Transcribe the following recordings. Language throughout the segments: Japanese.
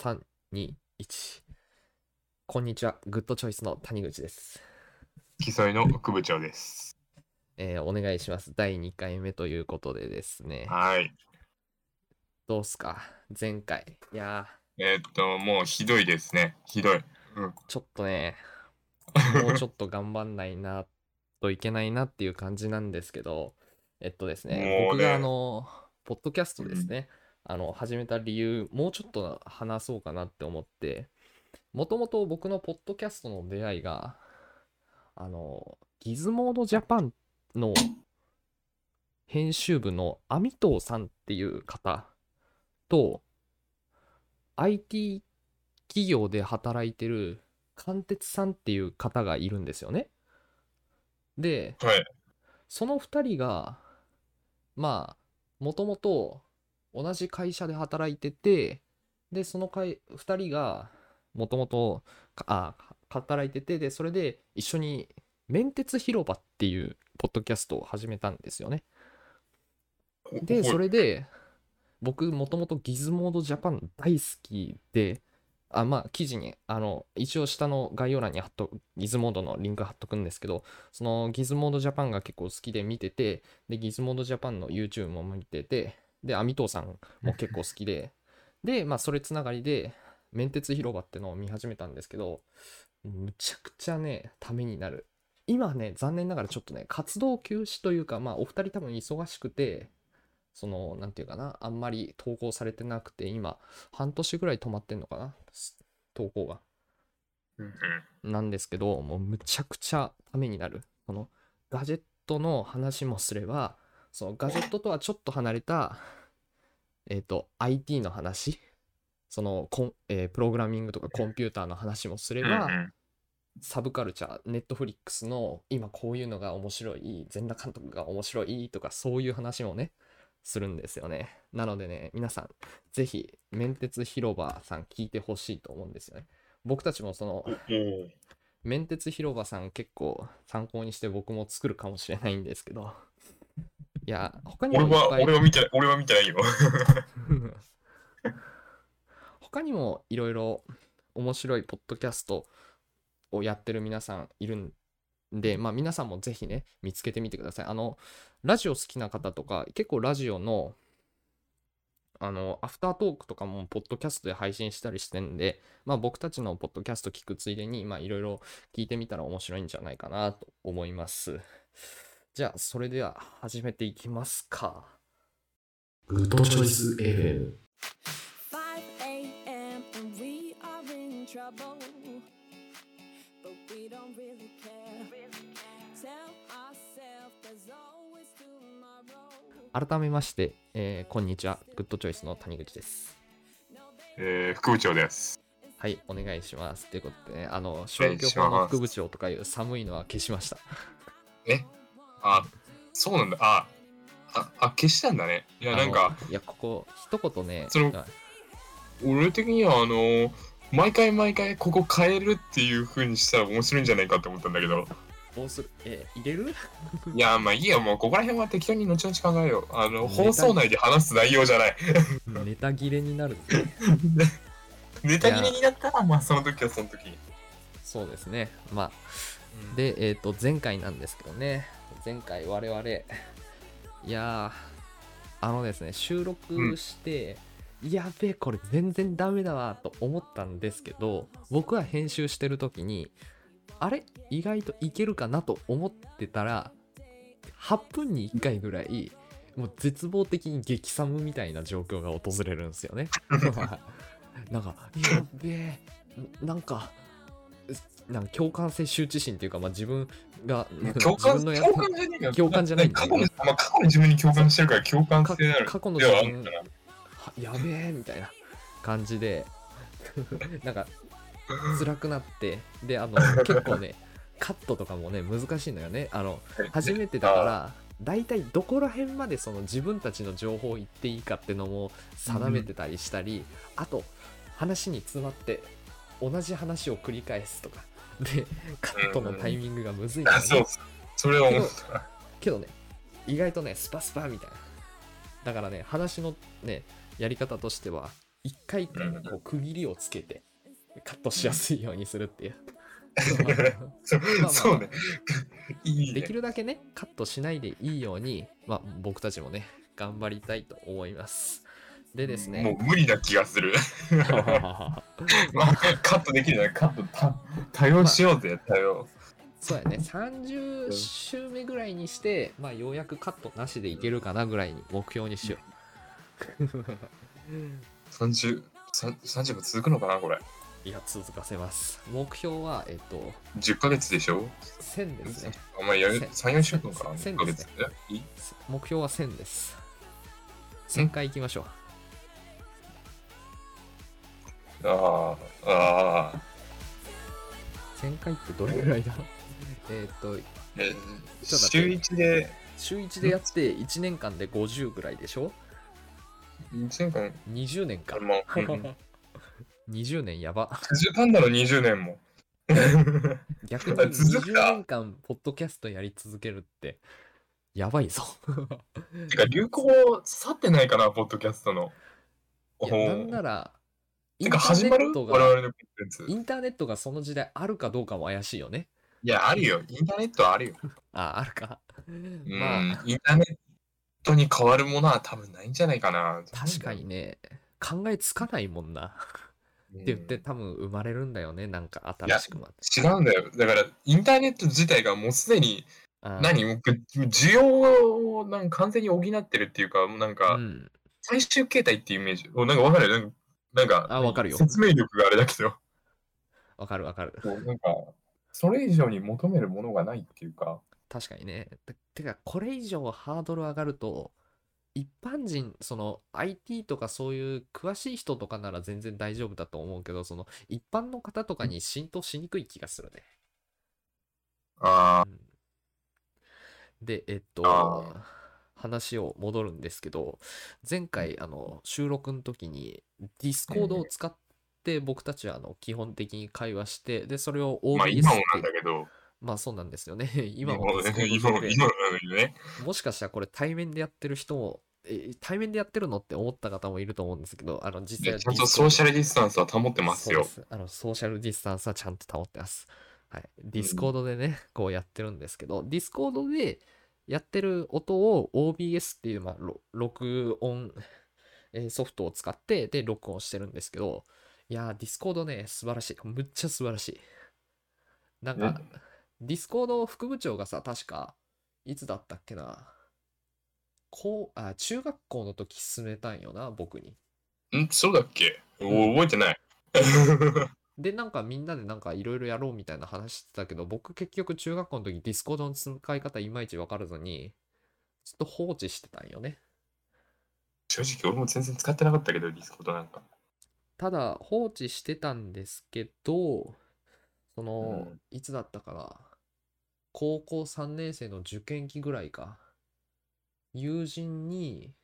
3、2、1。こんにちは。グッドチョイスの谷口です。記載の副部長です。えーお願いします。第2回目ということでですね。はい。どうすか？前回。いやえーっと、もうひどいですね。ひどい。うん。ー、ちょっとね、もうちょっと頑張んないなといけないなっていう感じなんですけど、えっとですね、ね僕があの、ポッドキャストですね、あの、始めた理由、もうちょっと話そうかなって思って、もともと僕のポッドキャストの出会いが、あの、ギズモードジャパンの編集部のアミトーさんっていう方と、IT 企業で働いてる貫徹さんっていう方がいるんですよね。で、はい。その2人が、まあ、もともと同じ会社で働いてて、で、その会2人がもともとあ働いてて、で、それで一緒に面鉄広場っていうポッドキャストを始めたんですよね。で、それ、れで、僕、もともとギズモードジャパン大好きで、あ、まあ、記事に、あの、一応下の概要欄に貼っと、ギズモードのリンク貼っとくんですけど、そのギズモードジャパンが結構好きで見てて、で、ギズモードジャパンの YouTube も見てて、で、アミトーさんも結構好きで、で、まあ、それつながりで、面鉄広場ってのを見始めたんですけど、むちゃくちゃね、ためになる。今ね、残念ながらちょっとね、活動休止というか、まあ、お二人多分忙しくて、その、なんていうかな、あんまり投稿されてなくて、今、半年ぐらい止まってんのかな、投稿が。なんですけど、もうむちゃくちゃためになる。このガジェットの話もすれば、そのガジェットとはちょっと離れた、えっ、と、IT の話、そのコン、えープログラミングとかコンピューターの話もすれば、サブカルチャー、ネットフリックスの今こういうのが面白い、全裸監督が面白いとかそういう話もね、するんですよね。なのでね、皆さん、ぜひ、面鉄広場さん聞いてほしいと思うんですよね。僕たちもその、面鉄広場さん結構参考にして僕も作るかもしれないんですけど、いや、他にも俺は、俺は見てない、俺は見てないよ。他にもいろいろ面白いポッドキャストをやってる皆さんいるんで、まあ皆さんもぜひね、見つけてみてください。あの、ラジオ好きな方とか、結構ラジオの、あの、アフタートークとかもポッドキャストで配信したりしてんで、まあ僕たちのポッドキャスト聞くついでに、まあいろいろ聞いてみたら面白いんじゃないかなと思います。じゃあ、それでは始めていきますか。グッドチョイス FM。5 a.m. and we are in trouble. But we don't really care. Tell ourselves there's always tomorrow. 改めまして、えーこんにちは。グッドチョイスの谷口です。えー、副部長です。はい、お願いします。ということで、あの、願消いします去法の副部長とかいう寒いのは消しました。え？あ、そうなんだ。あ、あ、あ消したんだね。いや、なんか、いや、ここ、一言ね、そのあ俺的には、あの毎回毎回ここ変えるっていう風にしたら面白いんじゃないかと思ったんだけど。どうする？えー入れる？いや、まあいいよ。もうここら辺は適当に後々考えよう。あの、放送内で話す内容じゃない。ネタ切れになる。ネタ切れになったら、まあその時はその時に。そうですね。まあ、で、えっ、と、前回なんですけどね、前回我々、いやー、あのですね、収録して、やべえ、これ全然ダメだわと思ったんですけど、僕は編集してる時に、あれ？意外といけるかなと思ってたら、8分に1回ぐらい、もう絶望的に激寒みたいな状況が訪れるんですよね。なんか、やべえ、なんか、なんか共感性羞恥心っていうか、まあ、自分が、共感自分のや共感じゃねえか共感じゃない過去に、まあ、過去に自分に共感してるから共感か性ある。過去の自分やべえみたいな感じで なんか辛くなってであの結構ねカットとかもね難しいのよね。あの初めてだから大体どこら辺までその自分たちの情報を言っていいかってのも定めてたりしたり、あと話に詰まって同じ話を繰り返すとかでカットのタイミングがむずいのよあ、ねそう。それは思った。けどね意外とねスパスパみたいなだからね話のねやり方としては一回一回うんこう区切りをつけてカットしやすいようにするっていう。そうねでき。るだけね、カットしないでいいように、まあ、僕たちもね、頑張りたいと思います。でですもね、う無理な気がする。まあ、カットできるならカットた 多用しようぜ、多用。そうやね、30週目ぐらいにして、まあ、ようやくカットなしでいけるかなぐらいに目標にしよう。30、さ30分続くのかな、これ。いや、続かせます。目標は、えっと、10ヶ月でしょ？1000ですね。お前やるせ3、4週間かな？せ ?1 ヶです月で？いい？目標は1000です。1000回行きましょう。ああ、ああ。1000回ってどれぐらいだ？えっと、え週1で、週1でやって1年間で50ぐらいでしょ？1年間、?20 年か。もう、うん 20年やば。クジパンダの20年も。逆に続くか20年間ポッドキャストやり続けるってやばいぞ。てか、流行去ってないかな、ポッドキャストの。いやなんならイてンターか、始まる？ネット我が々のコンテンツイ。ンターネットがその時代あるかどうかも怪しいよね。いや、あるよ。インターネットはあるよ。あ、あるか。うん、まあインターネットに変わるものは多分ないんじゃないかな。確かにね、考えつかないもんな。うん。って言って多分生まれるんだよね、なんか新しくまた。違うんだよ。だから、インターネット自体がもうすでに、何？需要をなんか完全に補ってるっていうか、もうなんか、うん。最終形態っていうイメージ。おなんかわかる？なんか、なんかあわかるよ。説明力があれだけど、わかるわかる。なんか、それ以上に求めるものがないっていうか、確かにね。ててか、これ以上ハードル上がると、一般人、その IT とかそういう詳しい人とかなら全然大丈夫だと思うけど、その一般の方とかに浸透しにくい気がするね。あうん。で、えっあと、話を戻るんですけど、前回、あの、収録の時に、Discord を使って僕たちはあの基本的に会話して、で、それをーまあ OBS 今もなんだけど、まあそうなんですよね。今も今も、で今も。もしかしたらこれ対面でやってる人も、え対面でやってるのって思った方もいると思うんですけど、あの実際はちゃんとソーシャルディスタンスは保ってますよ。すあのソーシャルディスタンスはちゃんと保ってます。はい。 Discord でね、こうやってるんですけど、 Discord でやってる音を OBS っていう、まあ、ろ録音、えーソフトを使って、で、録音してるんですけど、いやー、 Discord ね、素晴らしい。むっちゃ素晴らしい。なんか、 Discord 副部長がさ、確か、いつだったっけな？こう、あ、中学校の時勧めたんよな、僕に。ん？そうだっけ？お覚えてない。で、なんかみんなでなんかいろいろやろうみたいな話してたけど、僕結局中学校の時 Discord の使い方いまいち分からずに、ずっと放置してたんよね。正直俺も全然使ってなかったけど、 Discord なんか。ただ放置してたんですけど、その、うんいつだったかな。高校3年生の受験期ぐらいか。友人に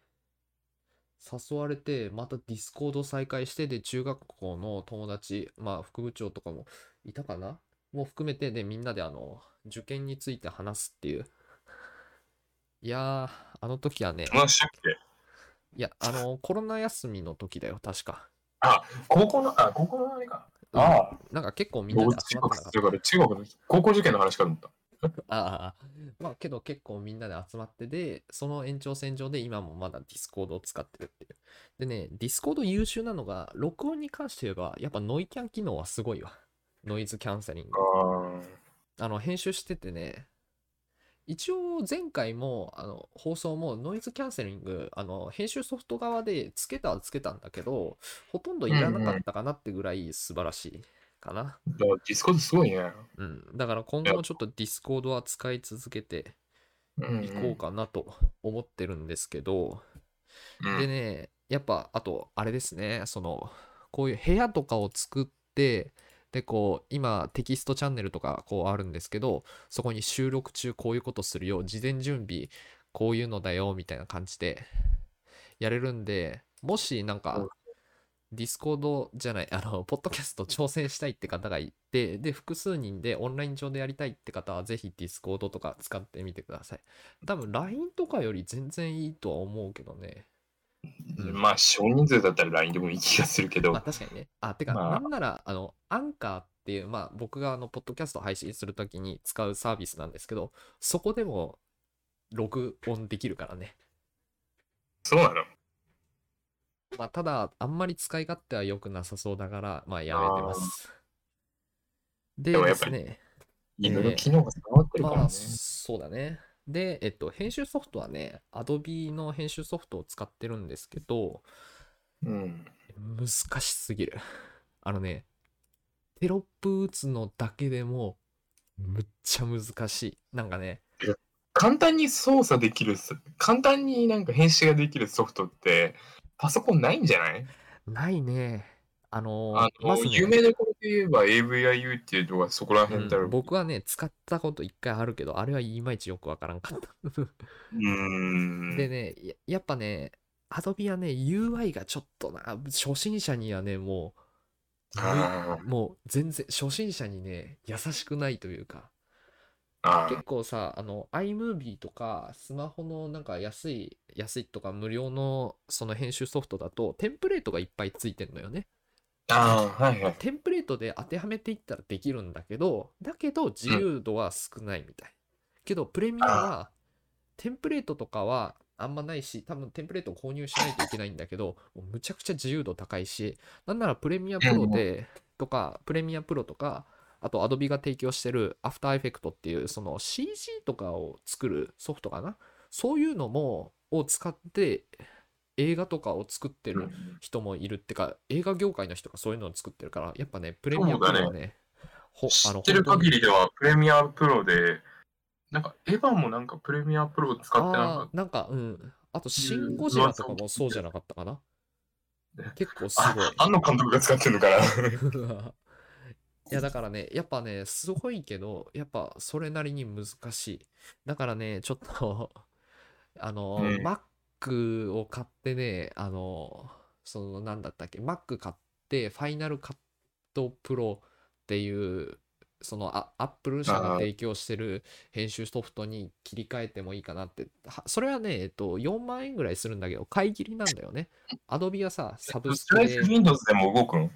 誘われて、また Discord 再開して、で、中学校の友達、まあ、副部長とかもいたかな？も含めて、で、みんなであの、受験について話すっていう。いやー、あの時はね、話したっけいや、あの、コロナ休みの時だよ、確か。高校の、あ、高校のあれか。うんああ、なんか結構みんなで集まってなかった中学の高校受験の話かと思った。ああ、まあけど結構みんなで集まってで、その延長線上で今もまだ Discord を使ってるっていう。でね、 Discord 優秀なのが、録音に関して言えば、やっぱノイキャン機能はすごいわ。ノイズキャンセリング。ああの、編集しててね、一応前回も、あの、放送もノイズキャンセリング、あの、編集ソフト側でつけたはつけたんだけど、ほとんどいらなかったかなってぐらい素晴らしいかな。だから Discord すごいね。うん。だから今後もちょっと Discord は使い続けて、うん行こうかなと思ってるんですけど、うんでね、やっぱあとあれですね、そのこういう部屋とかを作って、でこう今テキストチャンネルとかこうあるんですけど、そこに収録中こういうことするよ、事前準備こういうのだよみたいな感じでやれるんで、もしなんか Discord じゃない、あの、ポッドキャスト挑戦したいって方がいて、で、複数人でオンライン上でやりたいって方は、ぜひ Discord とか使ってみてください。多分 LINE とかより全然いいとは思うけどね。うんまあ少人数だったら LINE でもいい気がするけど、まあ確かにね。あ、てか、まあなんなら、あの、アンカーっていう、まあ僕があの、ポッドキャスト配信するときに使うサービスなんですけど、そこでも録音できるからね。そうなの？まあただ、あんまり使い勝手は良くなさそうだから、まあやめてます。ででもやっぱりですね、いろいろ機能が備わってるからね。まあそうだね。で、えっと、編集ソフトはね、Adobe の編集ソフトを使ってるんですけど、うん。難しすぎる。あのね、テロップ打つのだけでも、むっちゃ難しい。なんかね、簡単に操作できるす、簡単になんか編集ができるソフトって、パソコンないんじゃない？ないね。あのーあの、まずね有名どころで言えば AVIU っていうのがそこら辺だろうん僕はね、使ったこと一回あるけど、あれはいまいちよくわからんかった。うーん。でね、ややっぱね、Adobe はね、UI がちょっとな、初心者にはね、もう、もう全然、初心者にね、優しくないというか、あ結構さ、あの、iMovie とか、スマホのなんか安い、安いとか無料のその編集ソフトだと、テンプレートがいっぱいついてんのよね。ああ、はいはい。テンプレートで当てはめていったらできるんだけど、だけど自由度は少ないみたい。けど、プレミアは、テンプレートとかはあんまないし、多分テンプレートを購入しないといけないんだけど、むちゃくちゃ自由度高いし、なんならプレミアプロで、とか、プレミアプロとか、あと Adobe が提供してる After Effects っていう、その CG とかを作るソフトかな？そういうのも、を使って、映画とかを作ってる人もいるってか、映画業界の人がそういうのを作ってるから、やっぱね、プレミアプロはね、ほ知ってる限りではプレミアプロで、なんかエヴァもなんかプレミアプロを使ってなんか、なんか、うん。あと、シン・ゴジラとかもそうじゃなかったかな？結構すごいあ。庵野監督が使ってるのかな？いやだからね、やっぱね、すごいけど、やっぱそれなりに難しい。だからね、ちょっと あの、うん Mac を買ってね、あの、その、なんだったっけ、Mac 買って、ファイナルカットプロっていう、そのあ Apple 社が提供してる編集ソフトに切り替えてもいいかなって。はそれはね、えっと、4万円ぐらいするんだけど、買い切りなんだよね。Adobe はさ、サブスクで。とりあえず Windows でも動くの？い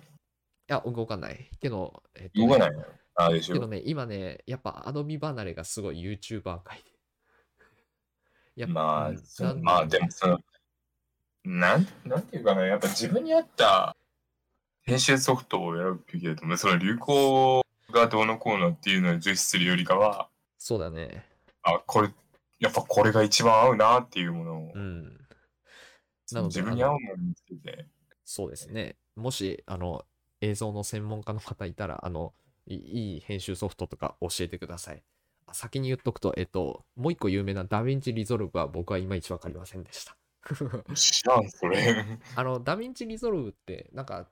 や、動かない。けど、えっとね動かないの？ああでしょ？けどね、今ね、やっぱ Adobe 離れがすごい YouTuber 界で。やまあまあでもその、なん、なんていうかな、やっぱ自分に合った編集ソフトを選ぶべきだと思う。その流行がどうのこうのっていうのを重視するよりかは、そうだね。あ、これ、やっぱこれが一番合うなっていうものを、うん。なので自分に合うものを見つけて、そうですね。もし、あの、映像の専門家の方いたら、あの、いいい編集ソフトとか教えてください。あ先に言っとくと、えっと、もう一個有名な DaVinci Resolve は僕はいまいちわかりませんでした。知らん、それ。あの、 DaVinci Resolve って、なんか、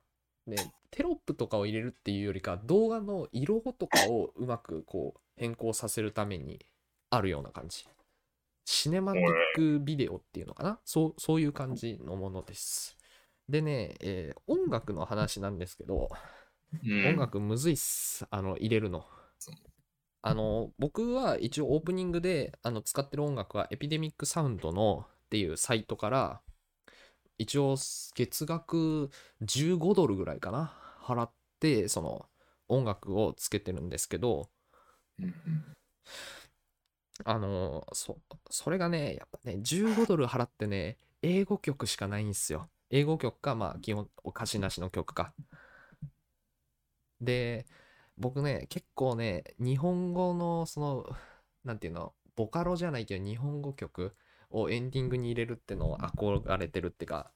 ね、テロップとかを入れるっていうよりか、動画の色とかをうまくこう変更させるためにあるような感じ。シネマティックビデオっていうのかな？そう、そういう感じのものです。でね、えー音楽の話なんですけど、うん音楽むずいっす。あの、入れるの。あの、僕は一応オープニングであの使ってる音楽はエピデミックサウンドのっていうサイトから、一応月額15ドルぐらいかな。払って、その音楽をつけてるんですけど、うんあの、そ、それがね、やっぱね、15ドル払ってね、英語曲しかないんですよ。英語曲か、まあ、基本、お歌詞なしの曲か。で、僕ね、結構ね、日本語の、その、なんていうの、ボカロじゃないけど、日本語曲をエンディングに入れるってのを憧れてるってか、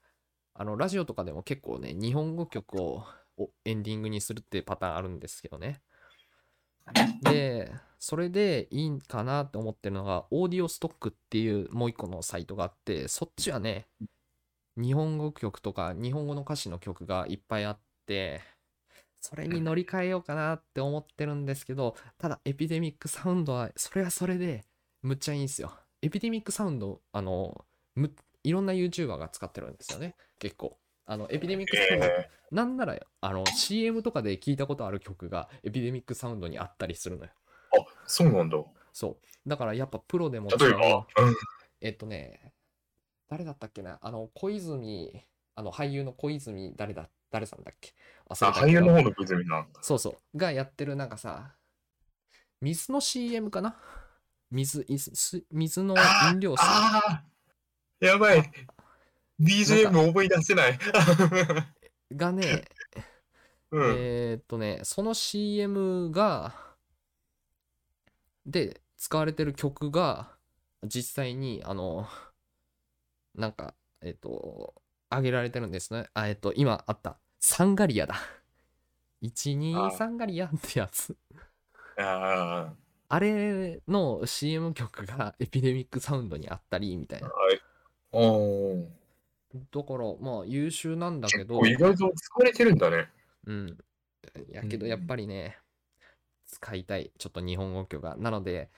あの、ラジオとかでも結構ね、日本語曲ををエンディングにするってパターンあるんですけどね。で、それでいいかなって思ってるのが、オーディオストックっていうもう一個のサイトがあって、そっちはね、日本語曲とか日本語の歌詞の曲がいっぱいあって、それに乗り換えようかなって思ってるんですけど、ただエピデミックサウンドは、それはそれでむっちゃいいんですよ。エピデミックサウンド、あの、むいろんな YouTuber が使ってるんですよね、結構。あの、エピデミックサウンドえなんならあの CM とかで聞いたことある曲がエピデミックサウンドにあったりするのよ。ー、あ、そうなんだ。そう。だからやっぱプロでも例えば、うんえっとね、誰だったっけな？あの、小泉、あの、俳優の小泉、誰だ、誰さんだっけ？忘あ、俳優の方の小泉な。そうそう。がやってるなんかさ、水の CM かな？水、いす水の飲料水。ああやばい。BGM 思い出せない。がね、うん。えーっとね、その CM が、で、使われてる曲が、実際に、あの、なんか、えっと、上げられてるんですね。あ、えっと、今あった、サンガリアだ。1、2、あサンガリアってやつ。ああれの CM 曲がエピデミックサウンドにあったりみたいな。あ。おーだから、まあ優秀なんだけど結構、意外と使われてるんだね。うん。やけど、うんやっぱりね、使いたい。ちょっと日本語曲が。なので、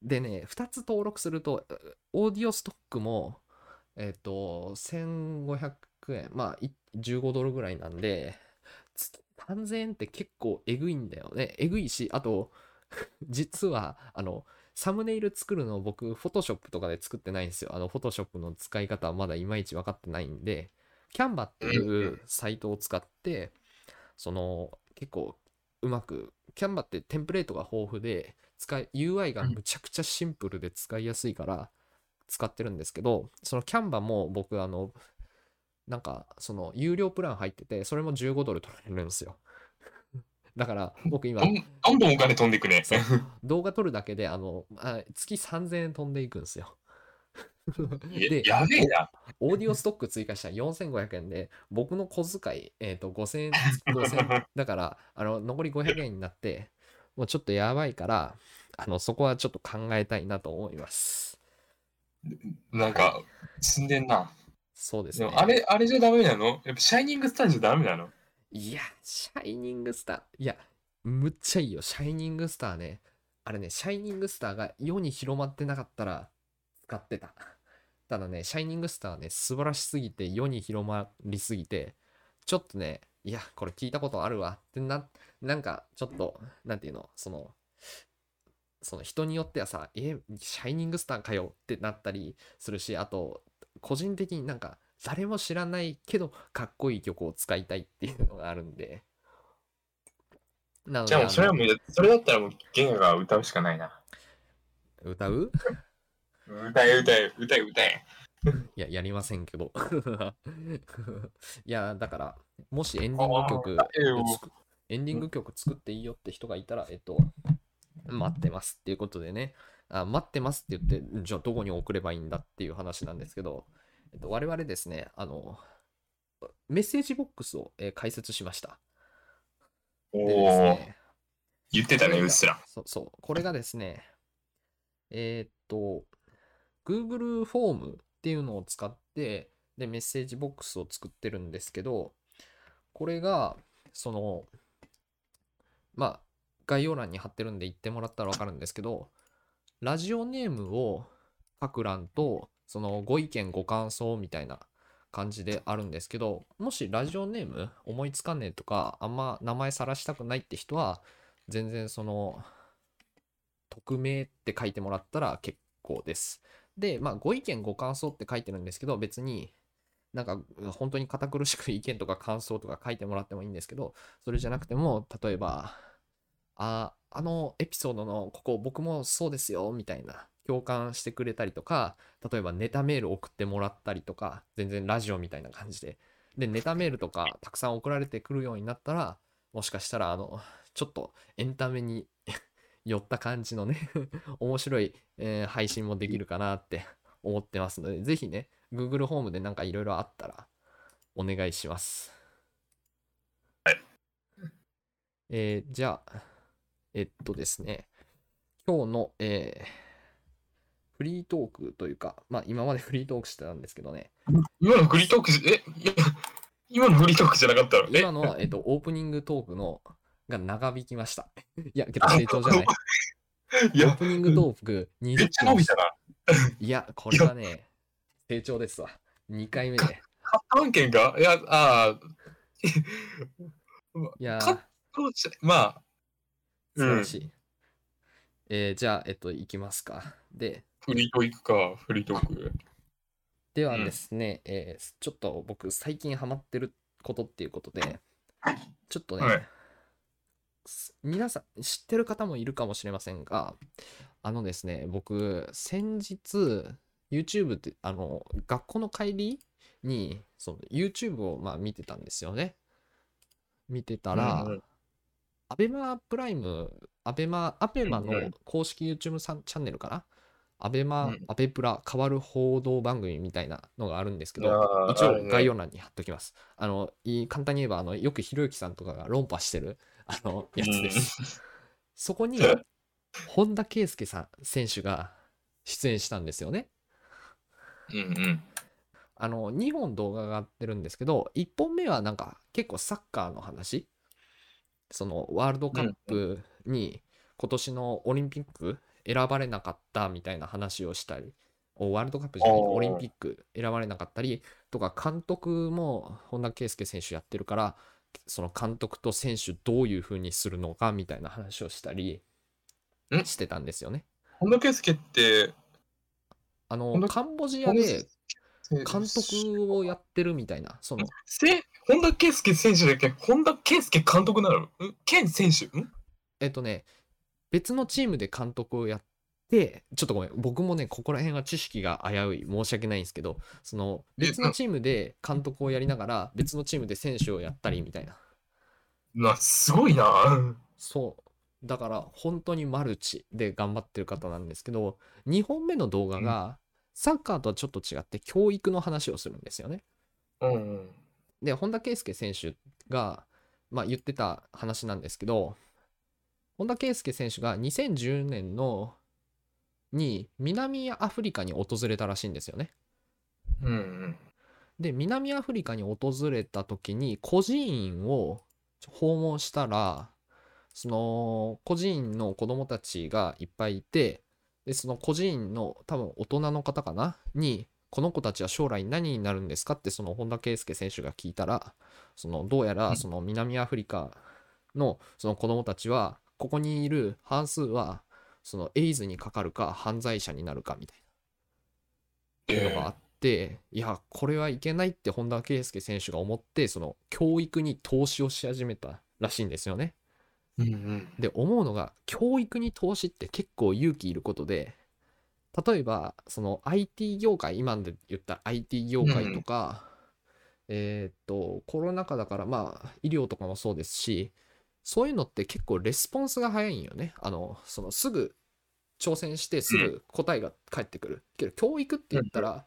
でね、2つ登録すると、オーディオストックも、えっ、と、1500円、まあ、15ドルぐらいなんで、3000円って結構えぐいんだよね。えぐいし、あと、実は、あの、サムネイル作るの僕、フォトショップとかで作ってないんですよ。あの、フォトショップの使い方はまだいまいち分かってないんで、キャンバっていうサイトを使って、その、結構うまく、キャンバってテンプレートが豊富で、使い、UI がむちゃくちゃシンプルで使いやすいから使ってるんですけど、そのキャンバも僕、あの、なんか、その、有料プラン入ってて、それも15ドル取られるんですよ。だから、僕今ど、んどんお金飛んでいくね。動画撮るだけで、あの、あ月3000円飛んでいくんですよ。でややべえな。オーディオストック追加したら4500円で、僕の小遣い、えっ、と、5000円、5000円、だから、あの、残り500円になって、もうちょっとやばいから、あの、そこはちょっと考えたいなと思います。なんか、進んでんな。そうですね。あれ、あれじゃダメなの？やっぱシャイニングスターじゃダメなの？いや、シャイニングスター。いや、むっちゃいいよ。シャイニングスターね。あれね、シャイニングスターが世に広まってなかったら使ってた。ただね、シャイニングスターはね、素晴らしすぎて、世に広まりすぎて、ちょっとね、いや、これ聞いたことあるわってな、なんか、ちょっと、なんていうの、その、その人によってはさ、え、シャイニングスターかよってなったりするし、あと、個人的になんか、誰も知らないけど、かっこいい曲を使いたいっていうのがあるんで。なのでじゃあもうそれはもう、それだったらもう、ゲンガが歌うしかないな。歌う？歌え、歌え、歌え、歌え。いや、やりませんけど。いや、だから、もしエンディング曲エンディング曲作っていいよって人がいたら、えっと、待ってますっていうことでね、あ待ってますって言って、じゃあどこに送ればいいんだっていう話なんですけど、えっと、我々ですね、あの、メッセージボックスを、えー開設しました。でですおお、ね、言ってたね、うっすら。そうそう。これがですね、えーっと、Google フォームっていうのを使って、で、メッセージボックスを作ってるんですけど、これが、その、まあ、概要欄に貼ってるんで言ってもらったらわかるんですけど、ラジオネームを書く欄と、そのご意見ご感想みたいな感じであるんですけど、もしラジオネーム思いつかねえとか、あんま名前さらしたくないって人は、全然その、匿名って書いてもらったら結構です。で、まあ、ご意見ご感想って書いてるんですけど、別になんか本当に堅苦しく意見とか感想とか書いてもらってもいいんですけど、それじゃなくても、例えば、あ、あのエピソードのここ僕もそうですよ、みたいな共感してくれたりとか、例えばネタメール送ってもらったりとか、全然ラジオみたいな感じで。で、ネタメールとかたくさん送られてくるようになったら、もしかしたら、あの、ちょっとエンタメに 寄った感じのね 面白い、えー配信もできるかなって思ってますので、ぜひね、Google ホームでなんかいろいろあったらお願いします。はい。えーじゃあ、えっとですね、今日の、えーフリートークというか、まあ今までフリートークしてたんですけどね、今のフリートークじ、え、いや今のフリートークじゃなかったの？え？今のは、えっと、オープニングトークのが長引きました。いや、けど成長じゃない？いオーや、プニングトーク20めっちゃ伸びたな。いや、これはね、成長ですわ。2回目で。案件かいや、ああ、いやまあ、素晴らしい。えーじゃあ、えっと、いきますか。で、フリートークか、フリートーク。ではですね、えーちょっと僕最近ハマってることっていうことで、ちょっとね、はいす皆さん知ってる方もいるかもしれませんが、あのですね、僕先日 YouTube ってあの学校の帰りにその YouTube をまあ見てたんですよね。見てたら、うんうんアベマプライム、アベマ、アベマの公式 YouTube さんチャンネルかな？アベマ、うんアベプラ変わる報道番組みたいなのがあるんですけど、一応概要欄に貼っときます。あの、いい簡単に言えば、あの、よくひろゆきさんとかが論破してる、あの、やつです。そこに、本田圭佑さん、選手が出演したんですよね。うんうん。あの、2本動画が上がってるんですけど、1本目はなんか結構サッカーの話。そのワールドカップに今年のオリンピック選ばれなかったみたいな話をしたり、おワールドカップじゃないオリンピック選ばれなかったりとか、監督も本田圭佑選手やってるから、その監督と選手どういう風にするのかみたいな話をしたりん。してたんですよね。本田圭佑って、あのカンボジアで監督をやってるみたいな、その、せ本田圭佑選手だっけ？本田圭佑監督なの？ん？健選手？ん？えっとね、別のチームで監督をやって、ちょっとごめん、僕もね、ここら辺は知識が危うい、申し訳ないんですけど、そのえ別のチームで監督をやりながら、別のチームで選手をやったりみたいな。な、すごいな。そう。だから、本当にマルチで頑張ってる方なんですけど、2本目の動画が、サッカーとはちょっと違って、教育の話をするんですよね。うんうん。で、本田圭佑選手が、まあ、言ってた話なんですけど、本田圭佑選手が2010年のに南アフリカに訪れたらしいんですよね。うんうん。で、南アフリカに訪れた時に孤児院を訪問したら、その孤児院の子供たちがいっぱいいて、で、その孤児院の多分大人の方かな？に、この子たちは将来何になるんですかってその本田圭佑選手が聞いたら、そのどうやらその南アフリカのその子供たちは、ここにいる半数は、そのエイズにかかるか犯罪者になるかみたいな。っていうのがあって、いや、これはいけないって本田圭佑選手が思って、その教育に投資をし始めたらしいんですよね。で、思うのが、教育に投資って結構勇気いることで、例えば、その IT 業界、今で言った IT 業界とか、えーっと、コロナ禍だから、まあ、医療とかもそうですし、そういうのって結構レスポンスが早いんよね。あの、そのすぐ挑戦してすぐ答えが返ってくる。けど、教育って言ったら、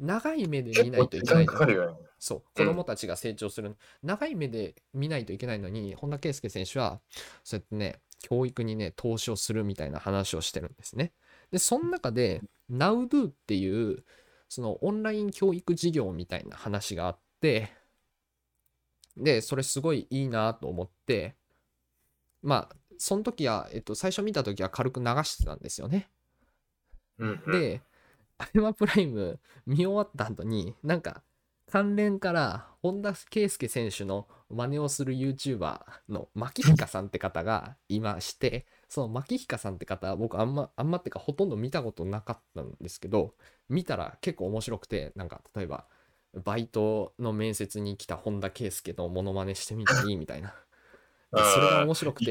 長い目で見ないといけない時間かかるよね。そう、うん子供たちが成長する、長い目で見ないといけないのに、本田圭佑選手は、そうやってね、教育にね、投資をするみたいな話をしてるんですね。で、その中で、NowDo っていう、そのオンライン教育事業みたいな話があって、で、それすごいいいなと思って、まあ、その時は、えっと、最初見た時は軽く流してたんですよね。で、アベマプライム見終わった後に、なんか、関連から本田圭佑選手の真似をする YouTuber の牧彦さんって方がいまして、その牧彦さんって方は僕あんま、あんまってかほとんど見たことなかったんですけど、見たら結構面白くて、なんか例えば、バイトの面接に来た本田圭佑のモノマネしてみたり みたいな。でそれが面白くて。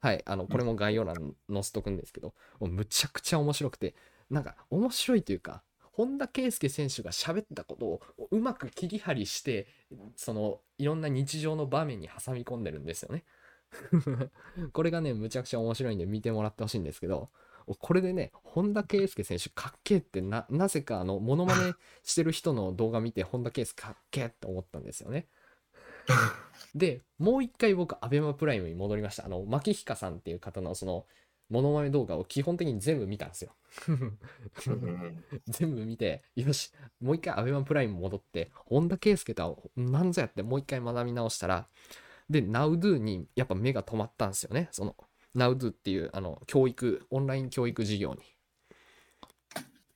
はい、あの、これも概要欄に載せとくんですけど、もうむちゃくちゃ面白くて、なんか面白いというか、本田圭佑選手が喋ったことをうまく切り張りして、その、いろんな日常の場面に挟み込んでるんですよね。これがね、むちゃくちゃ面白いんで見てもらってほしいんですけど、これでね、本田圭佑選手かっけーってな、なぜかあの、モノマネしてる人の動画見て、本田圭佑かっけーって思ったんですよね。で、もう一回僕、アベマプライムに戻りました。あの、牧彦さんっていう方のその、モノマネ動画を基本的に全部見たんですよ。全部見て、よし、もう一回アベマプライム戻って、本田圭佑とは何ぞやってもう一回学び直したら、で、NowDo にやっぱ目が止まったんですよね。その、NowDo っていう、あの、教育、オンライン教育事業に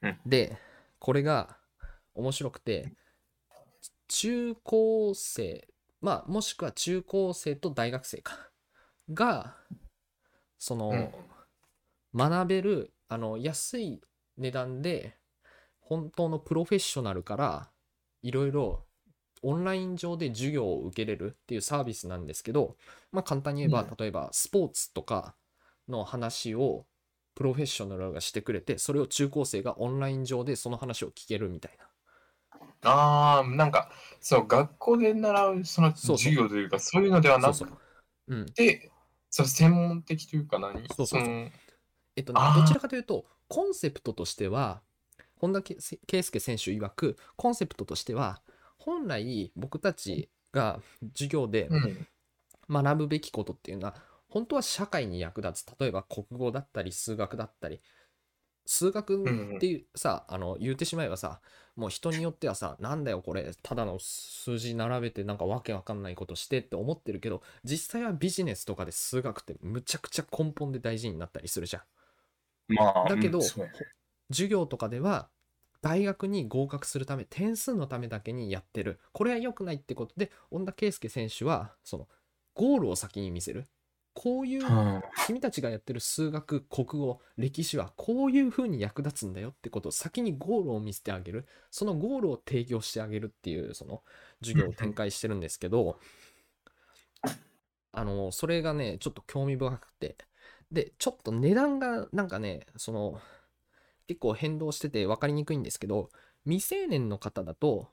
うん。で、これが面白くて、中高生、まあ、もしくは中高生と大学生か、が、その、学べる、あの、安い値段で、本当のプロフェッショナルからいろいろオンライン上で授業を受けれるっていうサービスなんですけど、まあ、簡単に言えば、うん。例えばスポーツとかの話をプロフェッショナルがしてくれてそれを中高生がオンライン上でその話を聞けるみたいな。ああ、なんか、そう、学校で習うその授業というか、そういうのではなくそうそう。うん。て、そう専門的というか何？そうそうそう。のえっとねどちらかというとコンセプトとしては本田圭佑選手曰くコンセプトとしては本来僕たちが授業でうん。学ぶべきことっていうのは本当は社会に役立つ。例えば国語だったり数学だったり。数学っていうさ、あの言うてしまえばさもう人によってはさなんだよこれ。ただの数字並べてなんかわけわかんないことしてって思ってるけど実際はビジネスとかで数学ってむちゃくちゃ根本で大事になったりするじゃん。まあ、だけど授業とかでは大学に合格するため点数のためだけにやってる。これは良くないってことで本田圭佑選手はそのゴールを先に見せる。こういううん君たちがやってる数学国語歴史はこういう風に役立つんだよってことを先にゴールを見せてあげる。そのゴールを提供してあげるっていうその授業を展開してるんですけどあのそれがねちょっと興味深くて。でちょっと値段がなんかねその結構変動してて分かりにくいんですけど未成年の方だと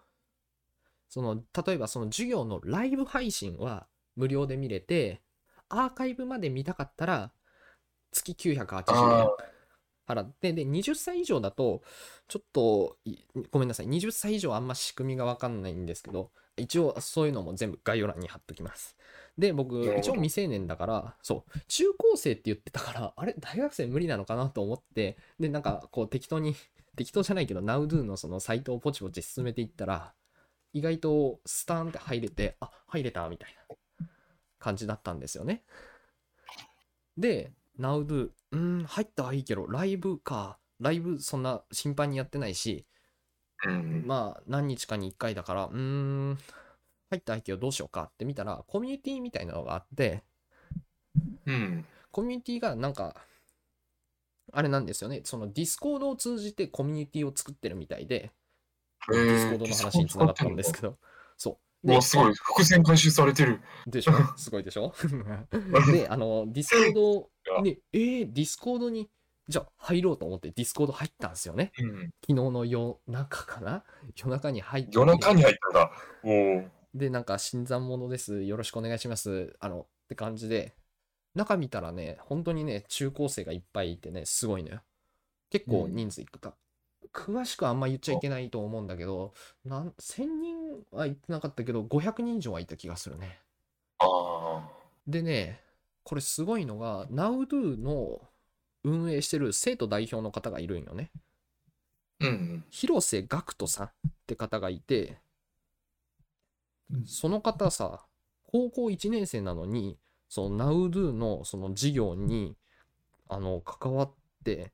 その例えばその授業のライブ配信は無料で見れてアーカイブまで見たかったら月980円払ってで20歳以上だとちょっといごめんなさい20歳以上あんま仕組みが分かんないんですけど一応そういうのも全部概要欄に貼っときますで僕一応未成年だからそう。中高生って言ってたからあれ？大学生無理なのかなと思って。でなんかこう適当に 適当じゃないけど NowDo のそのサイトをポチポチ進めていったら意外とスターンって入れてあ入れたみたいな感じだったんですよね。で NowDo うーん入ったはいいけどライブか。ライブそんな頻繁にやってないしうん。まあ何日かに1回だからうーん入ったはいいけどどうしようかって見たらコミュニティみたいなのがあってうん。コミュニティがなんかあれなんですよねその Discord を通じてコミュニティを作ってるみたいでDiscord の話につながったんですけどそううわ、すごい。伏線回収されてる。でしょ？すごいでしょ？で、あの、 Discord に、えー、 Discord に、じゃあ入ろうと思って Discord 入ったんですよね。うん。昨日の夜中かな？夜中に入って。夜中に入ったんだ。おお。で、なんか、新参者です。よろしくお願いします。あの、って感じで、中見たらね、本当にね、中高生がいっぱいいてね、すごいのよ。結構人数いくか。詳しくはあんま言っちゃいけないと思うんだけど、なん1000人は行ってなかったけど、500人以上はいた気がするね。あでね、これすごいのが、NowDo の運営してる生徒代表の方がいるんよね。あ。うん。広瀬学人さんって方がいて、その方さ、高校1年生なのに、その NowDo のその授業に、あの、関わって、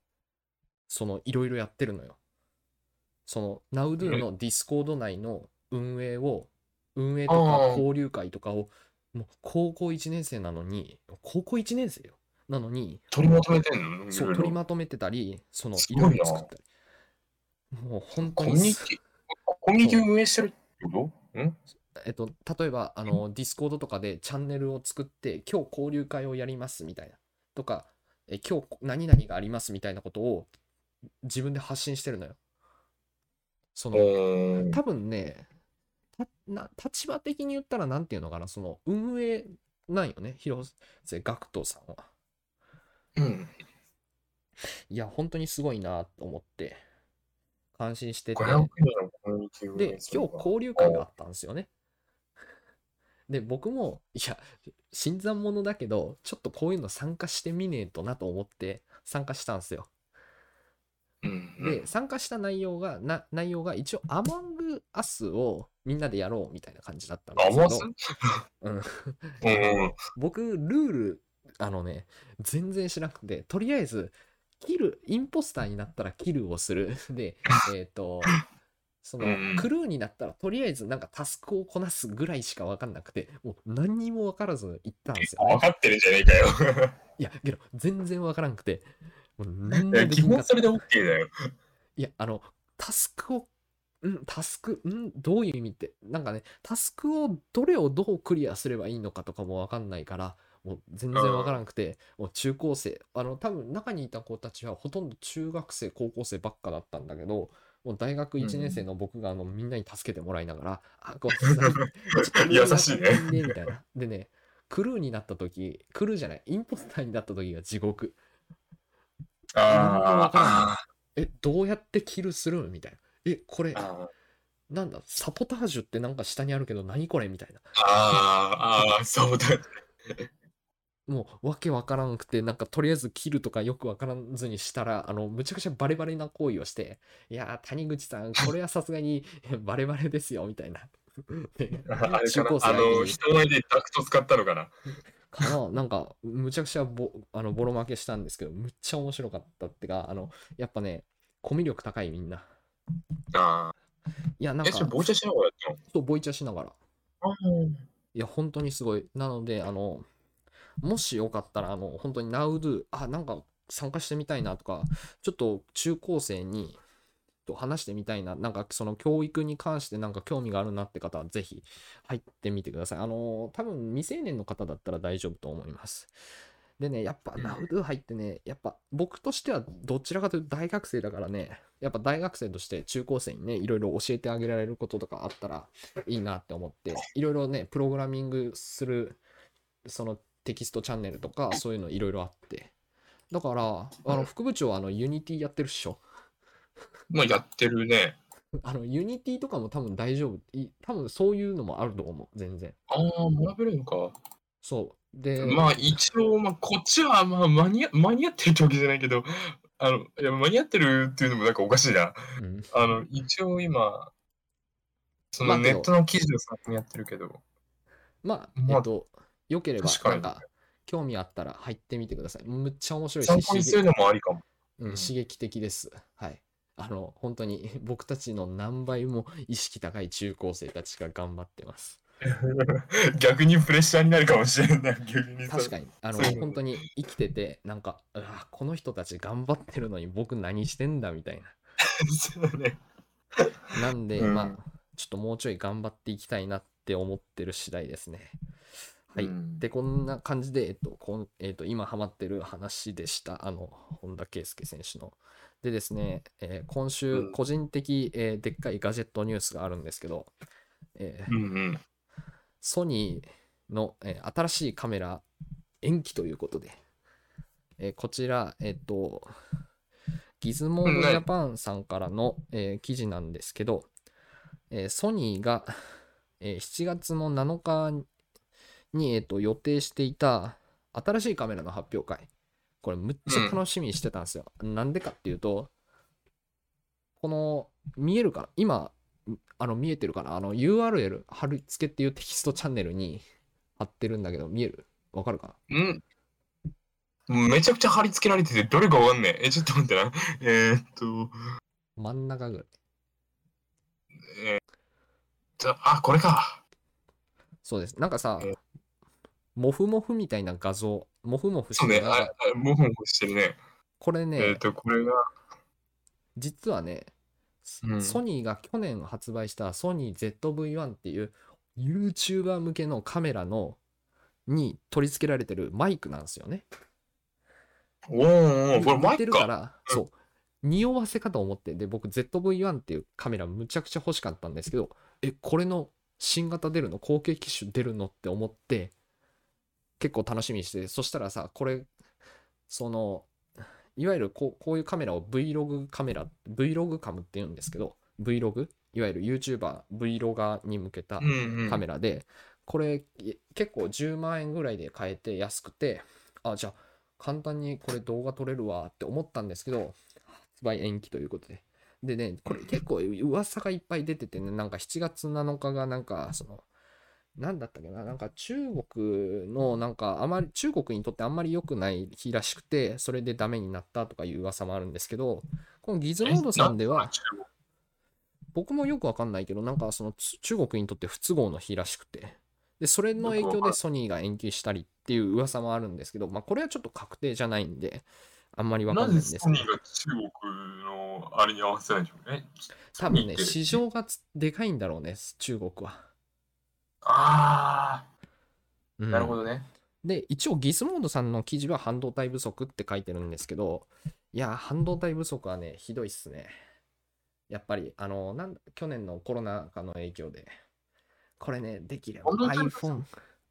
その、いろいろやってるのよ。その、NowDo の Discord 内の運営を、運営とか交流会とかを、もう高校1年生なのに、高校1年生よ。なのに、取りまとめてんの？そう、取りまとめてたり、その、いろいろ作ったり。もう本当コミュニにすティ、コミュニティを運営してるってこと？ん？えっと、例えば、あの、 Discord とかでチャンネルを作って、今日交流会をやりますみたいな。とか、え今日何々がありますみたいなことを自分で発信してるのよ。その、お多分ね、たな立場的に言ったら、なんていうのかな、その、運営なんよね、広瀬学人さんは。うん。いや、本当にすごいなと思って、感心してて。500人のコミュニティを運で今日交流会があったんですよね。で、僕も、いや、新参者だけど、ちょっとこういうの参加してみねえとなと思って参加したんですよ。で、参加した内容が、な内容が一応、アマングアスをみんなでやろうみたいな感じだったんですけどうん、うん。僕、ルール、あのね、全然知らなくて、とりあえず、キル、インポスターになったらキルをする。で、えっ、と、そのクルーになったらとりあえずなんかタスクをこなすぐらいしか分かんなくてもう何にも分からず行ったんですよ、ね分。かってるんじゃねえかよ。いやけど全然分からんくてもう何で基本それで OK だよ。いやあのタスクを、んタスク、んどういう意味って、なんかね、タスクをどれをどうクリアすればいいのかとかもわかんないから、もう全然わからなくて、もう中高生、あの、多分中にいた子たちはほとんど中学生、高校生ばっかだったんだけど、もう大学1年生の僕があのみんなに助けてもらいながら、あ、ごめんなさい。優しいねみたいな。でね、クルーになった時、クルーじゃない、インポスターになった時が地獄。あない。え、どうやってキルする？みたいな。え、これなんだ、サポタージュってなんか下にあるけど、何これ？みたいな。あー、あーそうだ。もう、わけわからんくて、なんか、とりあえず切るとかよくわからずにしたら、あの、むちゃくちゃバレバレな行為をして、いやー、谷口さん、これはさすがに バレバレですよ、みたいな。で あれかな？あの、人前でダクト使ったのかな？かな？なんか、むちゃくちゃボあのボロ負けしたんですけど、むっちゃ面白かったってか、あの、やっぱね、コミュ力高いみんな。あいや、なあ。え、んかそれ、、ボイチャしながらやったの？そう、ボイチャしながら。いや、本当にすごい。なので、あの、もしよかったら、あの、本当に NowDo、あ、なんか参加してみたいなとか、ちょっと中高生にと話してみたいな、なんかその教育に関してなんか興味があるなって方は、ぜひ入ってみてください。あの、多分未成年の方だったら大丈夫と思います。でね、やっぱ NowDo 入ってね、やっぱ僕としてはどちらかというと大学生だからね、やっぱ大学生として中高生にね、いろいろ教えてあげられることとかあったらいいなって思って、いろいろね、プログラミングする、そのテキストチャンネルとか、そういうのいろいろあって。だから、あの、副部長はあの、 Unity やってるっしょ。まあ、やってるね。あの、 Unity とかも多分大丈夫。い多分そういうのもあると思う、全然。ああ、学べるのか。そう。で、まあ、一応、まあ、こっちは、まあ、間に合間に合ってるってわけじゃないけど、あの、いや、間に合ってるっていうのもなんかおかしいな。うん、あの、一応今、そのネットの記事を参考にやってるけど、まあ、まあえっと、よければ、なんか、興味あったら入ってみてください。むっちゃ面白いし、参考にするのもありかも。うん、刺激的です。はい。あの、本当に 僕たちの何倍も意識高い中高生たちが頑張ってます。逆にプレッシャーになるかもしれない。逆に確かに、あの本当に生きてて、なんか、うわこの人たち頑張ってるのに僕何してんだみたいに。そうね。な。なんで、うんまあ、ちょっともうちょい頑張っていきたいなって思ってる次第ですね。はい。うんで、こんな感じで、えっと、こんえっと、今ハマってる話でした。あの、本田圭佑選手の。でですね、えー今週、うん個人的、えーでっかいガジェットニュースがあるんですけど、えーうんうん。ソニーの、えー新しいカメラ延期ということで、えーこちら、えっ、と、ギズモードジャパンさんからの、えー記事なんですけど、えーソニーが、えー7月の7日に、えーと予定していた新しいカメラの発表会、これむっちゃ楽しみにしてたんですよ。なんでかっていうと、この見えるかな？今あの見えてるかな？あの URL 貼り付けっていうテキストチャンネルに貼ってるんだけど見える？わかるかな？うん。めちゃくちゃ貼り付けられてて、どれかわかんねえ。え、ちょっと待ってな。えー、っと、真ん中ぐらい。えー、じゃあ、これか。そうです。なんかさえ、モフモフみたいな画像、モフモフしてるなんかあもふもふしてるね。これえー、と、これが、実はね、うんソニーが去年発売したソニー ZV-1 っていう YouTuber 向けのカメラのに取り付けられてるマイクなんですよね。おーこれマ似てるか、イクからうんそう。匂わせかと思って、で、僕 ZV-1 っていうカメラむちゃくちゃ欲しかったんですけど、え、これの新型出るの後継機種出るのって思って、結構楽しみにしてて、そしたらさ、これ、その、いわゆるこうこういうカメラを Vlog カメラ、Vlog カムって言うんですけど、Vlog? いわゆる YouTuber、Vlogger に向けたうんうん。カメラで、これい結構10万円ぐらいで買えて安くて、あ、じゃあ簡単にこれ動画撮れるわって思ったんですけど、発売延期ということで。でね、これ結構噂がいっぱい出ててね、なんか7月7日がなんかその、なんだったっけな、なんか中国のなんかあまり、中国にとってあんまり良くない日らしくて、それでダメになったとかいう噂もあるんですけど、このギズモードさんでは、僕もよくわかんないけど、なんかそのつ中国にとって不都合の日らしくて、で、それの影響でソニーが延期したりっていう噂もあるんですけど、まあこれはちょっと確定じゃないんで、あんまりわかなんないんですけどでソニーが中国のあれに合わせないんでしょうね。多分ね、市場がつでかいんだろうね、中国は。ああ、うんなるほどね。で、一応ギズモードさんの記事は半導体不足って書いてるんですけど、いや、半導体不足はね、ひどいっすね。やっぱり、あの、なん去年のコロナ禍の影響で、これね、できれば iPhone、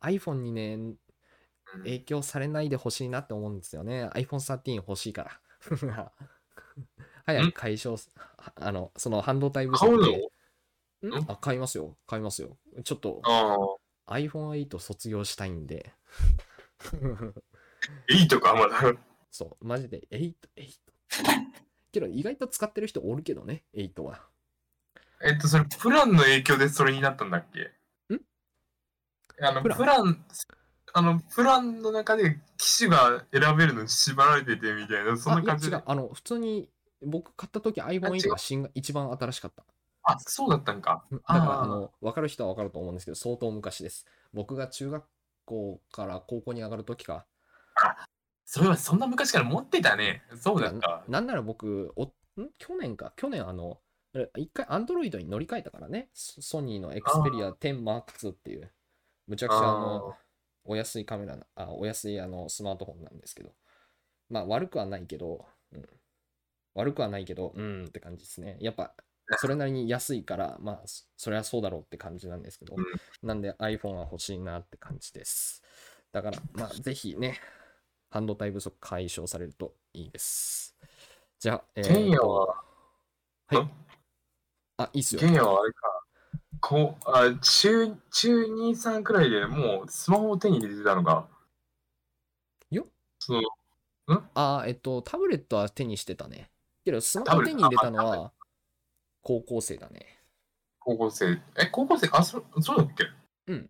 iPhone にね、うん影響されないでほしいなって思うんですよね。iPhone 13欲しいから。早く解消す、あの、その半導体不買うの？足で。ん？んあ、買いますよ。買いますよ。ちょっとあ iPhone8 卒業したいんで。あ、いいとか、まだ。そう、マジで8、8。けど意外と使ってる人おるけどね、8は。えっと、それ、プランの影響でそれになったんだっけ？ん？あの、プラン？あの、プランの中で機種が選べるのに縛られててみたいな、そんな感じであいや違う。あの、普通に僕買った時違 iPhone8 うが新が一番新しかった。あ、そうだったんか。だから、あの、分かる人は分かると思うんですけど、相当昔です。僕が中学校から高校に上がる時か。それはそんな昔から持ってたね。そうだった。なんなら僕、おん？去年か、去年あの、え一回 Android に乗り換えたからね。ソソニーの Xperia 10 Mark II っていう、むちゃくちゃあの、お安いカメラな、あ、お安いあのスマートフォンなんですけど。まあ悪くはないけど、うん、悪くはないけど、うーんって感じですね。やっぱ、それなりに安いから、まあ、そそれはそうだろうって感じなんですけど、うんなんで iPhone は欲しいなって感じです。だから、まあ、ぜひね、半導体不足解消されるといいです。じゃあ、えーとケンヤは、はいん？あ、いいっすよケ。ンヤはあれか。こう、あ、中、中2、3くらいでもうスマホを手に入れてたのが。よそう、あ、えっと、タブレットは手にしてたね。けど、スマホタブレット？手に入れたのは高校生だね。高校生。え、高校生、あ、そ、そうだっけ？うん。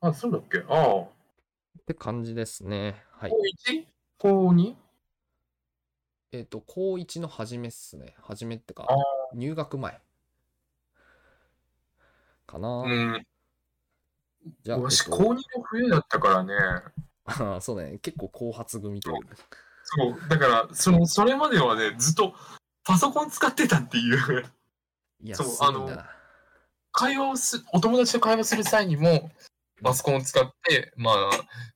あ、そうだっけ？ああ。って感じですね。はい。高 1? 高 2? えっと、高1の初めっすね。初めってかあ、入学前。かな。うん。じゃあ、えっ私、と高2の冬だったからね。あそうだね。結構後発組というか。そう、だから、その、それまではね、ずっとパソコン使ってたっていう。いや、そうすごいんだな。会話をす、お友達と会話する際にも、パソコンを使って、まあ、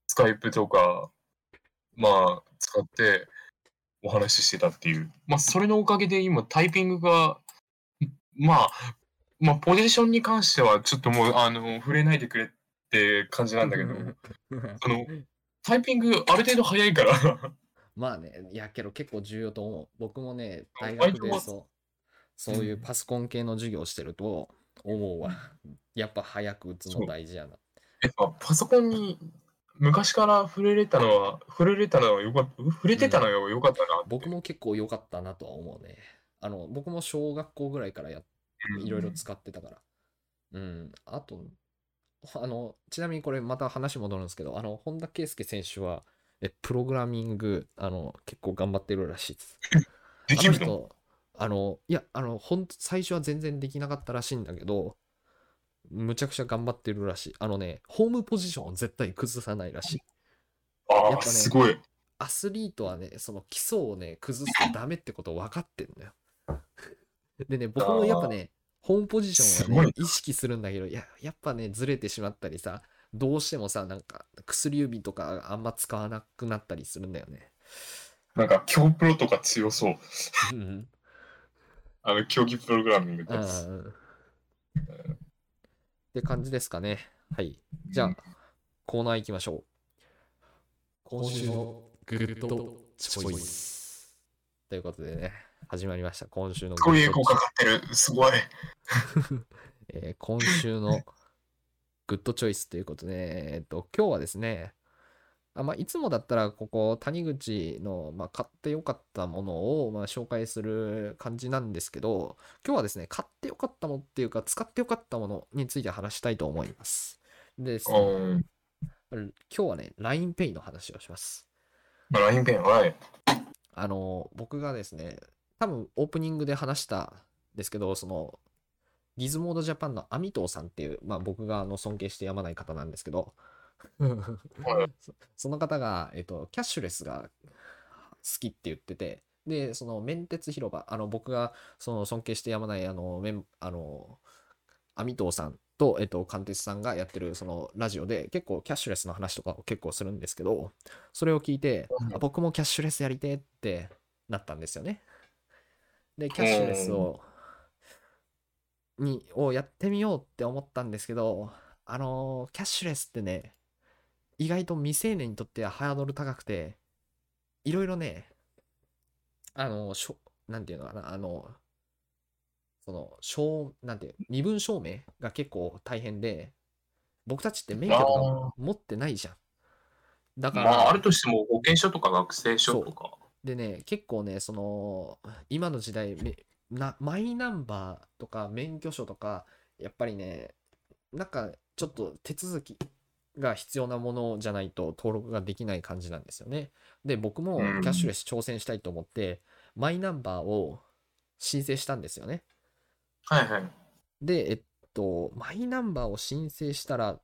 スカイプとか、まあ、使ってお話ししてたっていう。まあ、それのおかげで今、タイピングが、まあ、まあ、ポジションに関しては、ちょっともう、あの、触れないでくれって感じなんだけど、その、タイピングある程度早いから、まあね、いやけど結構重要と思う。僕もね、あ大学でそう、そういうパソコン系の授業をしてると思うわ。やっぱ早く打つの大事やな。やっぱパソコンに昔から触れれたのは、触れれたのはよかった、触れてたのはよかったなって。僕も結構良かったなとは思うね。あの、僕も小学校ぐらいからやいろいろ使ってたから。うん。あと、あの、ちなみにこれまた話戻るんですけど、あの、本田圭佑選手は、え、プログラミング、あの、結構頑張ってるらしいです。できるの？あの人、あの、いや、あの、ほんと、最初は全然できなかったらしいんだけど、むちゃくちゃ頑張ってるらしい。あのね、ホームポジションを絶対崩さないらしい。ああ、やっぱねすごい。アスリートはね、その基礎をね、崩すとダメってこと分かってんだよ。でね、僕もやっぱね、ホームポジションはね、意識するんだけど、いや、やっぱね、ずれてしまったりさ、どうしてもさ、なんか、薬指とかあんま使わなくなったりするんだよね。なんか、強プロとか強そう。うん。あの、競技プログラミングってあやつ。ーって感じですかね。はい。じゃあ、コーナー行きましょう。今週のグッドチョイス。ということでね、始まりました。今週のグッドすごいエコーかかってる。すごい。えー今週のグッドチョイスということで、えっと、今日はですね、あまあ、いつもだったら、ここ、谷口の、まあ、買ってよかったものを、まあ、紹介する感じなんですけど、今日はですね、買ってよかったものっていうか、使ってよかったものについて話したいと思います。でですね、うん。今日はね、LINEPay の話をします。まあ、ラインペン、はい。あの、僕がですね、多分オープニングで話したんですけど、その、ギズモードジャパンのアミトーさんっていう、まあ僕があの尊敬してやまない方なんですけど、そその方が、えっと、キャッシュレスがきって言ってて、で、その面鉄広場、あの僕がその尊敬してやまないあのメンあの網藤さんと、えっと、関鉄さんがやってるそのラジオで結構キャッシュレスの話とかを結構するんですけど、それを聞いて、僕もキャッシュレスやりてえってなったんですよね。で、キャッシュレスを、に、をやってみようって思ったんですけど、あのーキャッシュレスってね、意外と未成年にとってはハードル高くて、いろいろね、あのーしょ、なんていうのかな、あの、その、証、なんて身分証明が結構大変で、僕たちって免許とかあ持ってないじゃん。だから、まあ、あるとしても保険証とか学生証とか。でね、結構ね、その、今の時代、めなマイナンバーとか免許証とか、やっぱりね、なんかちょっと手続きが必要なものじゃないと登録ができない感じなんですよね。で、僕もキうんャッシュレス挑戦したいと思って、マイナンバーを申請したんですよね。はいはい。で、えっと、マイナンバーを申請したら、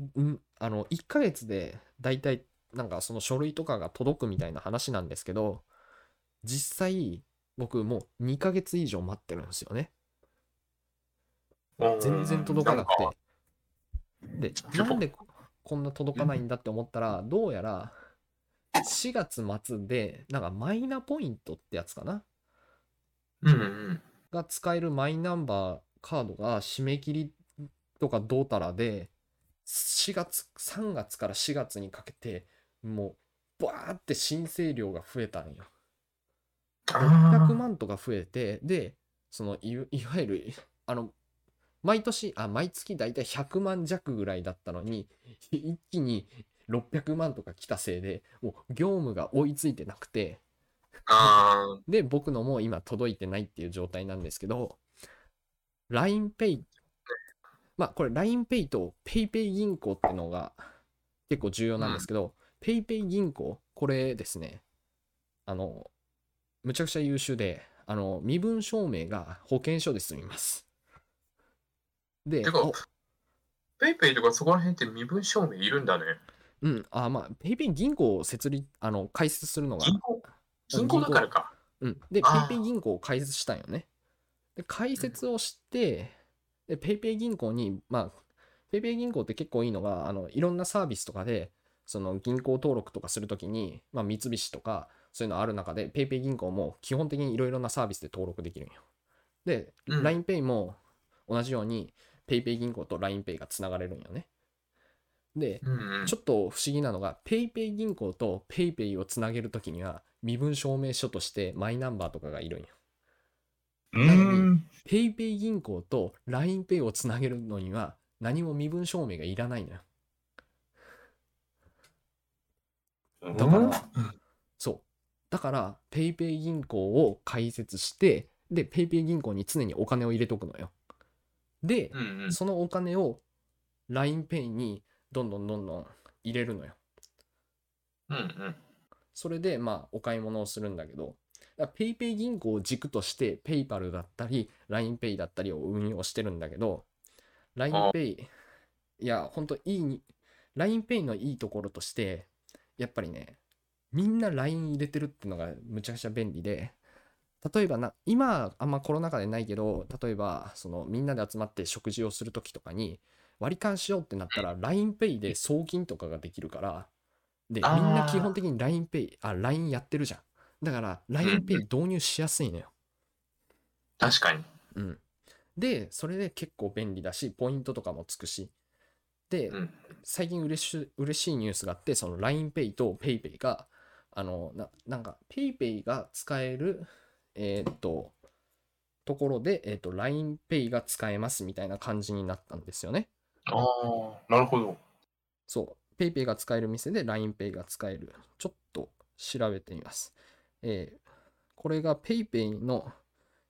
ん？あの、1ヶ月で大体、なんかその書類とかが届くみたいな話なんですけど、実際、僕もう2ヶ月以上待ってるんですよね。全然届かなくて。で、なんでここんな届かないんだって思ったら、どうやら4月末で、なんかマイナポイントってやつかな？うんうん。が使えるマイナンバーカードが締め切りとかどうたらで、4月、3月から4月にかけて、もう、バーって申請量が増えたんよ。600万とか増えて、で、そのいわいわゆる、あの、毎年、あ、毎月だいたい100万弱ぐらいだったのに、一気に600万とか来たせいで、もう業務が追いついてなくて、あで、僕のも今届いてないっていう状態なんですけど、LINEPay、まあこれ LINEPay と PayPay 銀行ってのが結構重要なんですけど、PayPay 銀行、これですね、あの、むちゃくちゃ優秀で、あの、身分証明が保険証で済みます。で、てかおペイペイとかそこら辺って身分証明いるんだね。うん、あ、まあ、PayPay 銀行を設立、あの、開設するのが、銀行？銀行だからか。うん。で、あー PayPay 銀行を開設したんよね。で、開設をして、で、PayPay 銀行に、まあ、PayPay 銀行って結構いいのが、あの、いろんなサービスとかで、その銀行登録とかするときに、まあ、三菱とか、そういうのある中で、PayPay 銀行も基本的にいろいろなサービスで登録できるんよ。で、うん LINEPay も同じように、PayPay 銀行と LINEPay がつながれるんよね。で、うんうん。ちょっと不思議なのが、PayPay 銀行と PayPay をつなげるときには、身分証明書としてマイナンバーとかがいるんよ。うーん。PayPay 銀行と LINEPay をつなげるのには、何も身分証明がいらないのよ。だから。だから、PayPay 銀行を開設して、で、PayPay 銀行に常にお金を入れとくのよ。で、うんうん。そのお金を LINEPay にどんどんどんどん入れるのよ。うんうん。それで、まあ、お買い物をするんだけど、PayPay 銀行を軸として PayPal だったり、LINEPay だったりを運用してるんだけど、LINEPay、いや、ほんといいに、LINEPay のいいところとして、やっぱりね、みんな LINE 入れてるっていうのがむちゃくちゃ便利で、例えばな、今、あんまコロナ禍でないけど、例えば、その、みんなで集まって食事をするときとかに、割り勘しようってなったら、LINEPay で送金とかができるから、で、みんな基本的に LINEPay、あ、LINE やってるじゃん。だから、LINEPay 導入しやすいのよ。確かに。うん。で、それで結構便利だし、ポイントとかもつくし。で、うん。最近嬉しい嬉しいニュースがあって、その LINEPay と PayPay が、あの、ななんか PayPay が使える、えーっと、ところで、えーっと、LINEPay が使えますみたいな感じになったんですよね。ああ、なるほど。そう。PayPay が使える店で LINEPay が使える。ちょっと調べてみます。えーこれが PayPay の、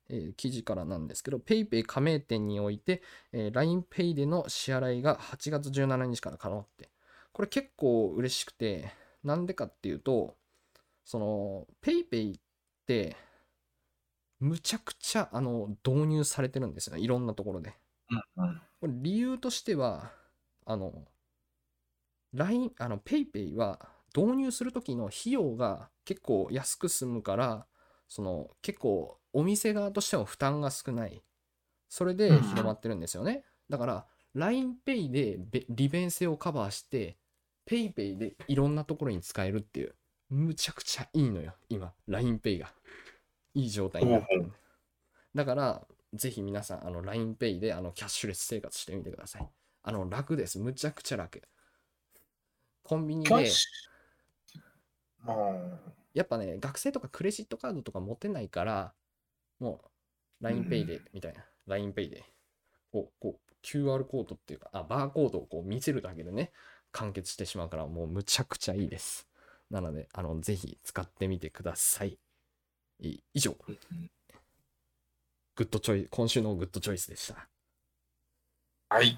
えー記事からなんですけど、PayPay 加盟店において、えー LINEPay での支払いが8月17日から可能って。これ結構嬉しくて、なんでかっていうと、その PayPay って、むちゃくちゃあの導入されてるんですよね。いろんなところで。これ理由としては、あの、LINE、あの、PayPay は導入するときの費用が結構安く済むからその結構お店側としても負担が少ない。それでうん広まってるんですよね、だから LINEPay でべ利便性をカバーして PayPay でいろんなところに使えるっていうむちゃくちゃいいのよ今。LINEPay が。いい状態になってるだからぜひ皆さんあの LINEPay であのキャッシュレス生活してみてください。あの楽です。むちゃくちゃ楽。コンビニで。やっぱね、学生とかクレジットカードとか持てないから、もう LINEPay で、みたいな、LINEPay で、こう、こう、QR コードっていうか、あ、バーコードをこう見せるだけでね、完結してしまうから、もうむちゃくちゃいいです。なので、あの、ぜひ使ってみてください。い以上、グッドチョイス、今週のグッドチョイスでした。はい。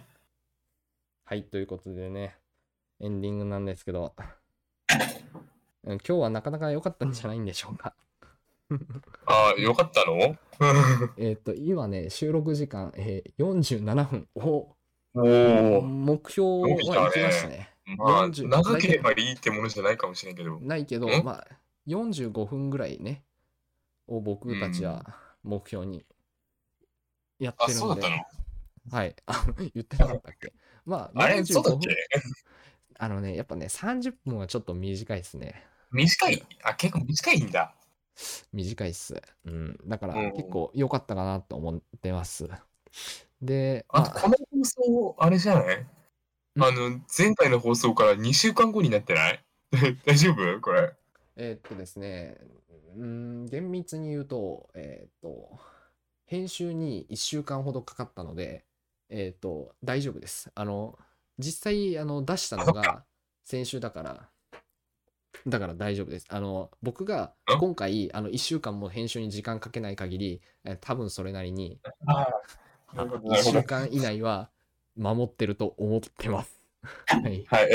はい、ということでね、エンディングなんですけど、うん今日はなかなか良かったんじゃないんでしょうか。ああ、よかったの？えっと、今ね、収録時間、えー47分。おおお。目標は行きましたね。まあ、40長ければいいってものじゃないかもしれんけど。ないけど、ん？まあ、45分ぐらいね、を僕たちは目標にやってあ、るので、そうだったの？はい。あ、言ってなかったっけ？まあ、あれそうだっ45分け？あのね、やっぱね、30分はちょっと短いですね。短い？あ、結構短いんだ。短いっす。うん。だからうん結構良かったかなと思ってます。で、あ、まあこの放送、あれじゃない？あの、前回の放送から2週間後になってない？大丈夫？これ。えーっとですね、うーん、厳密に言うと、えーっと、編集に1週間ほどかかったので、えーっと、大丈夫です。あの、実際、あの、出したのが 先週だから、だから大丈夫です。あの、僕があ？今回、あの、1週間も編集に時間かけない限り、えー多分それなりに、ああ、なるほど、な1るほど週。間以内は守ってると思ってます。はい。はい。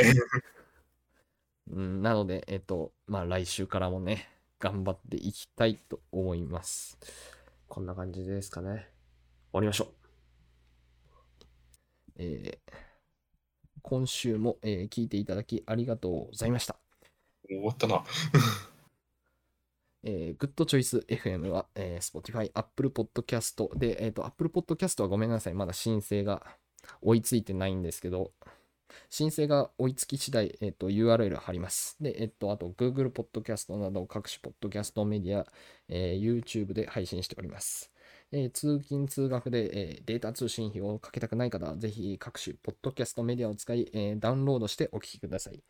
うん、なので、えっと、まあ来週からもね、頑張っていきたいと思います。こんな感じですかね。終わりましょう。えー今週も、えー聞いていただきありがとうございました。終わったな。えー、グッドチョイス FM は、えー Spotify、Apple Podcast で、えっ、と、Apple Podcast はごめんなさい。まだ申請が追いついてないんですけど、申請が追いつき次第、えっ、と、URL 貼ります。で、えっ、と、あと、Google Podcast など各種ポッドキャストメディア、えー YouTube で配信しております。えー通勤・通学で、えーデータ通信費をかけたくない方は、ぜひ各種ポッドキャストメディアを使い、えーダウンロードしてお聞きください。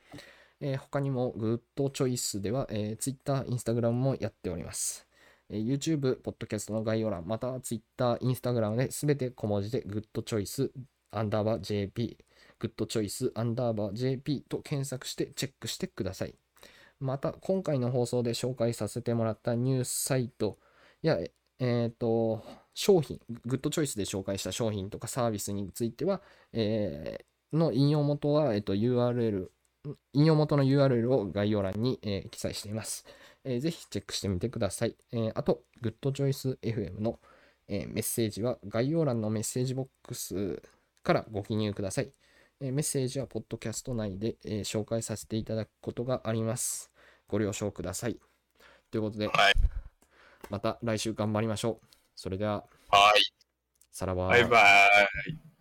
えー他にも、グッドチョイスでは、えー Twitter、Instagram もやっております。えー YouTube、ポッドキャストの概要欄、または Twitter、Instagram で全て小文字でグッドチョイス、アンダーバー JP、グッドチョイス、アンダーバー JP と検索してチェックしてください。また、今回の放送で紹介させてもらったニュースサイトや、えっ、と、商品、グッドチョイスで紹介した商品とかサービスについては、えーの引用元は、えっ、と、URL、引用元の URL を概要欄に、えー記載しています。えーぜひチェックしてみてください。えーあと、グッドチョイス FM の、えーメッセージは概要欄のメッセージボックスからご記入ください。えーメッセージはポッドキャスト内で、えー紹介させていただくことがあります。ご了承ください。ということで、はい。また来週頑張りましょう。それでは、はい。さらば。バイバイ。